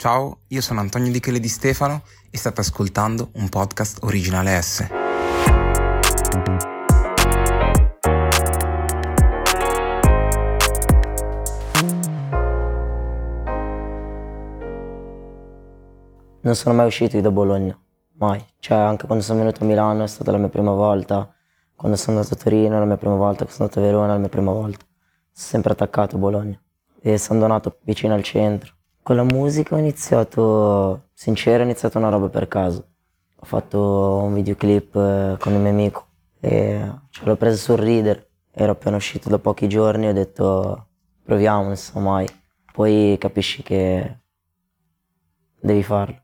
Ciao, io sono Antonio Di Chele di Stefano e state ascoltando un podcast originale S. Non sono mai uscito da Bologna, mai. Cioè, anche quando sono venuto a Milano è stata la mia prima volta, quando sono andato a Torino è la mia prima volta, quando sono andato a Verona è la mia prima volta. Sono sempre attaccato a Bologna e sono nato vicino al centro. Con la musica ho iniziato, sincero, ho iniziato una roba per caso. Ho fatto un videoclip eh, con un mio amico e ce l'ho preso sul reader. Ero appena uscito da pochi giorni e ho detto proviamo, non so mai. Poi capisci che devi farlo.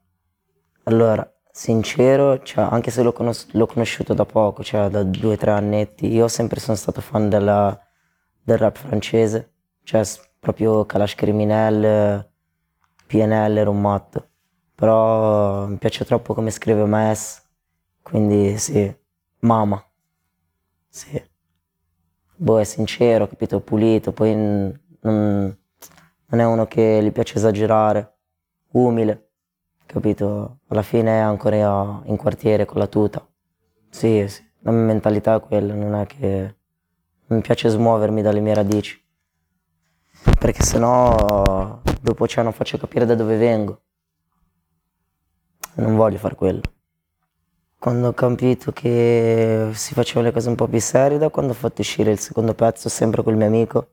Allora, sincero, cioè, anche se l'ho, conos- l'ho, conosciuto da poco, cioè da due o tre annetti, io sempre sono stato fan della, del rap francese, cioè proprio Kalash Criminel, PNL, ero un matto. Però mi piace troppo come scrive Maes, quindi sì, Mama, sì. Boh, è sincero, capito, pulito, poi non, non è uno che gli piace esagerare, umile capito? Alla fine è ancora in quartiere con la tuta. Sì, sì, la mia mentalità è quella, non è che mi piace smuovermi dalle mie radici. Perché sennò dopo cioè non faccio capire da dove vengo. Non voglio fare quello. Quando ho capito che si facevano le cose un po' più serie, da quando ho fatto uscire il secondo pezzo sempre col mio amico,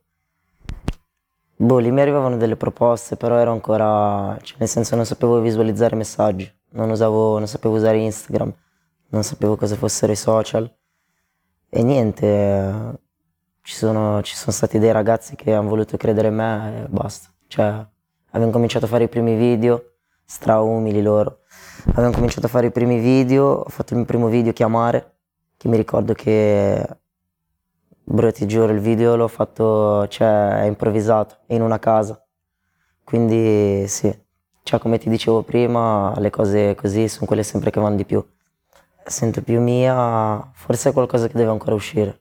Boh, lì mi arrivavano delle proposte, però ero ancora, cioè nel senso non sapevo visualizzare messaggi, non, usavo, non sapevo usare Instagram, non sapevo cosa fossero i social. E niente, ci sono, ci sono stati dei ragazzi che hanno voluto credere in me e basta. Cioè, abbiamo cominciato a fare i primi video, stra umili loro. Abbiamo cominciato a fare i primi video, ho fatto il mio primo video chiamare, che mi ricordo che Bro, ti giuro, il video l'ho fatto, cioè, improvvisato, in una casa. Quindi sì, cioè, come ti dicevo prima, le cose così sono quelle sempre che vanno di più. Sento più mia, forse è qualcosa che deve ancora uscire.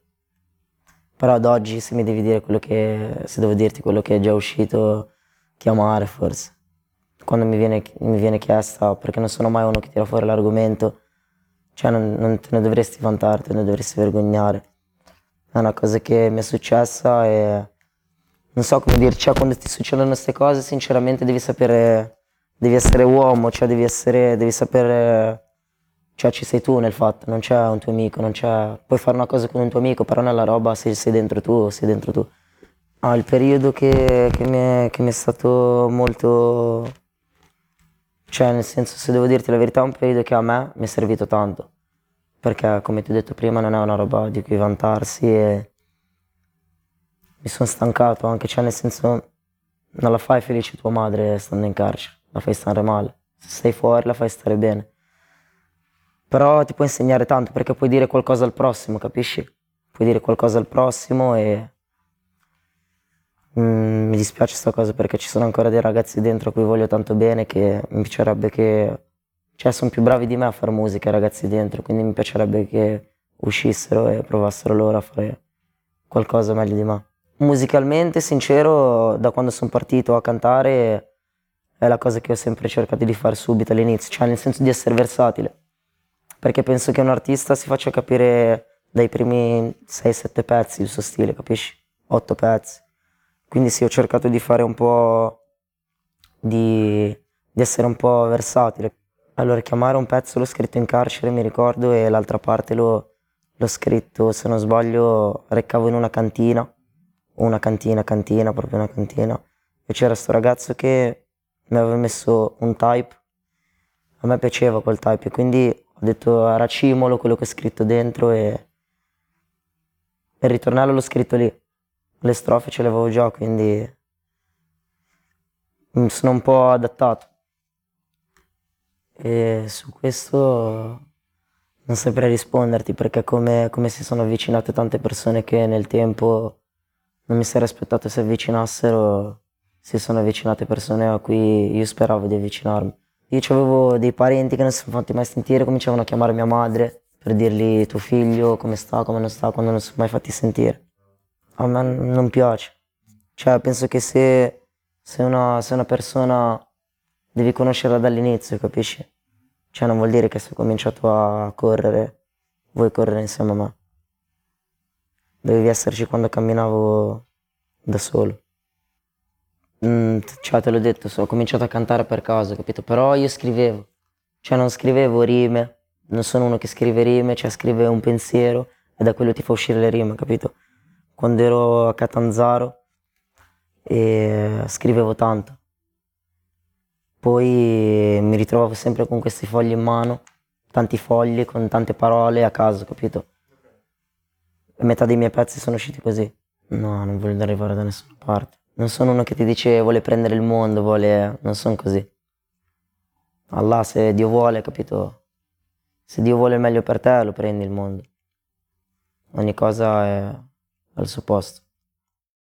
Però ad oggi se mi devi dire quello che, se devo dirti quello che è già uscito, chiamare forse. Quando mi viene, mi viene chiesta, perché non sono mai uno che tira fuori l'argomento, cioè non, non te ne dovresti vantare, te ne dovresti vergognare è una cosa che mi è successa e non so come dirci, cioè, quando ti succedono queste cose sinceramente devi sapere, devi essere uomo, cioè devi essere, devi sapere, cioè ci sei tu nel fatto, non c'è un tuo amico, non c'è, puoi fare una cosa con un tuo amico, però nella roba sei, sei dentro tu, sei dentro tu. Ah, il periodo che, che, mi è, che mi è stato molto, cioè nel senso se devo dirti la verità è un periodo che a me mi è servito tanto perché come ti ho detto prima non è una roba di cui vantarsi e mi sono stancato anche, cioè nel senso non la fai felice tua madre stando in carcere, la fai stare male, se stai fuori la fai stare bene. Però ti può insegnare tanto perché puoi dire qualcosa al prossimo, capisci? Puoi dire qualcosa al prossimo e mm, mi dispiace questa cosa perché ci sono ancora dei ragazzi dentro a cui voglio tanto bene che mi piacerebbe che cioè sono più bravi di me a fare musica i ragazzi dentro, quindi mi piacerebbe che uscissero e provassero loro a fare qualcosa meglio di me. Musicalmente, sincero, da quando sono partito a cantare è la cosa che ho sempre cercato di fare subito all'inizio, cioè nel senso di essere versatile. Perché penso che un artista si faccia capire dai primi 6-7 pezzi il suo stile, capisci? 8 pezzi. Quindi sì, ho cercato di fare un po' di, di essere un po' versatile. Allora, chiamare un pezzo l'ho scritto in carcere, mi ricordo, e l'altra parte l'ho, l'ho scritto, se non sbaglio, recavo in una cantina, una cantina, cantina, proprio una cantina, e c'era questo ragazzo che mi aveva messo un type, a me piaceva quel type, e quindi ho detto racimolo quello che ho scritto dentro e il ritornello l'ho scritto lì, le strofe ce le avevo già, quindi mi sono un po' adattato. E su questo non saprei risponderti perché come, come, si sono avvicinate tante persone che nel tempo non mi sarei aspettato si avvicinassero, si sono avvicinate persone a cui io speravo di avvicinarmi. Io avevo dei parenti che non si sono fatti mai sentire, cominciavano a chiamare mia madre per dirgli tuo figlio come sta, come non sta, quando non si sono mai fatti sentire. A me non piace. Cioè penso che se, se, una, se una persona devi conoscerla dall'inizio, capisci? Cioè non vuol dire che se ho cominciato a correre, vuoi correre insieme a me. Dovevi esserci quando camminavo da solo. Mm, cioè te l'ho detto, ho cominciato a cantare per caso, capito? Però io scrivevo, cioè non scrivevo rime, non sono uno che scrive rime, cioè scrive un pensiero e da quello ti fa uscire le rime, capito? Quando ero a Catanzaro e scrivevo tanto. Poi mi ritrovavo sempre con questi fogli in mano, tanti fogli con tante parole a caso, capito? E metà dei miei pezzi sono usciti così. No, non voglio arrivare da nessuna parte. Non sono uno che ti dice vuole prendere il mondo, vuole... non sono così. Allah, se Dio vuole, capito? Se Dio vuole il meglio per te, lo prendi il mondo. Ogni cosa è al suo posto.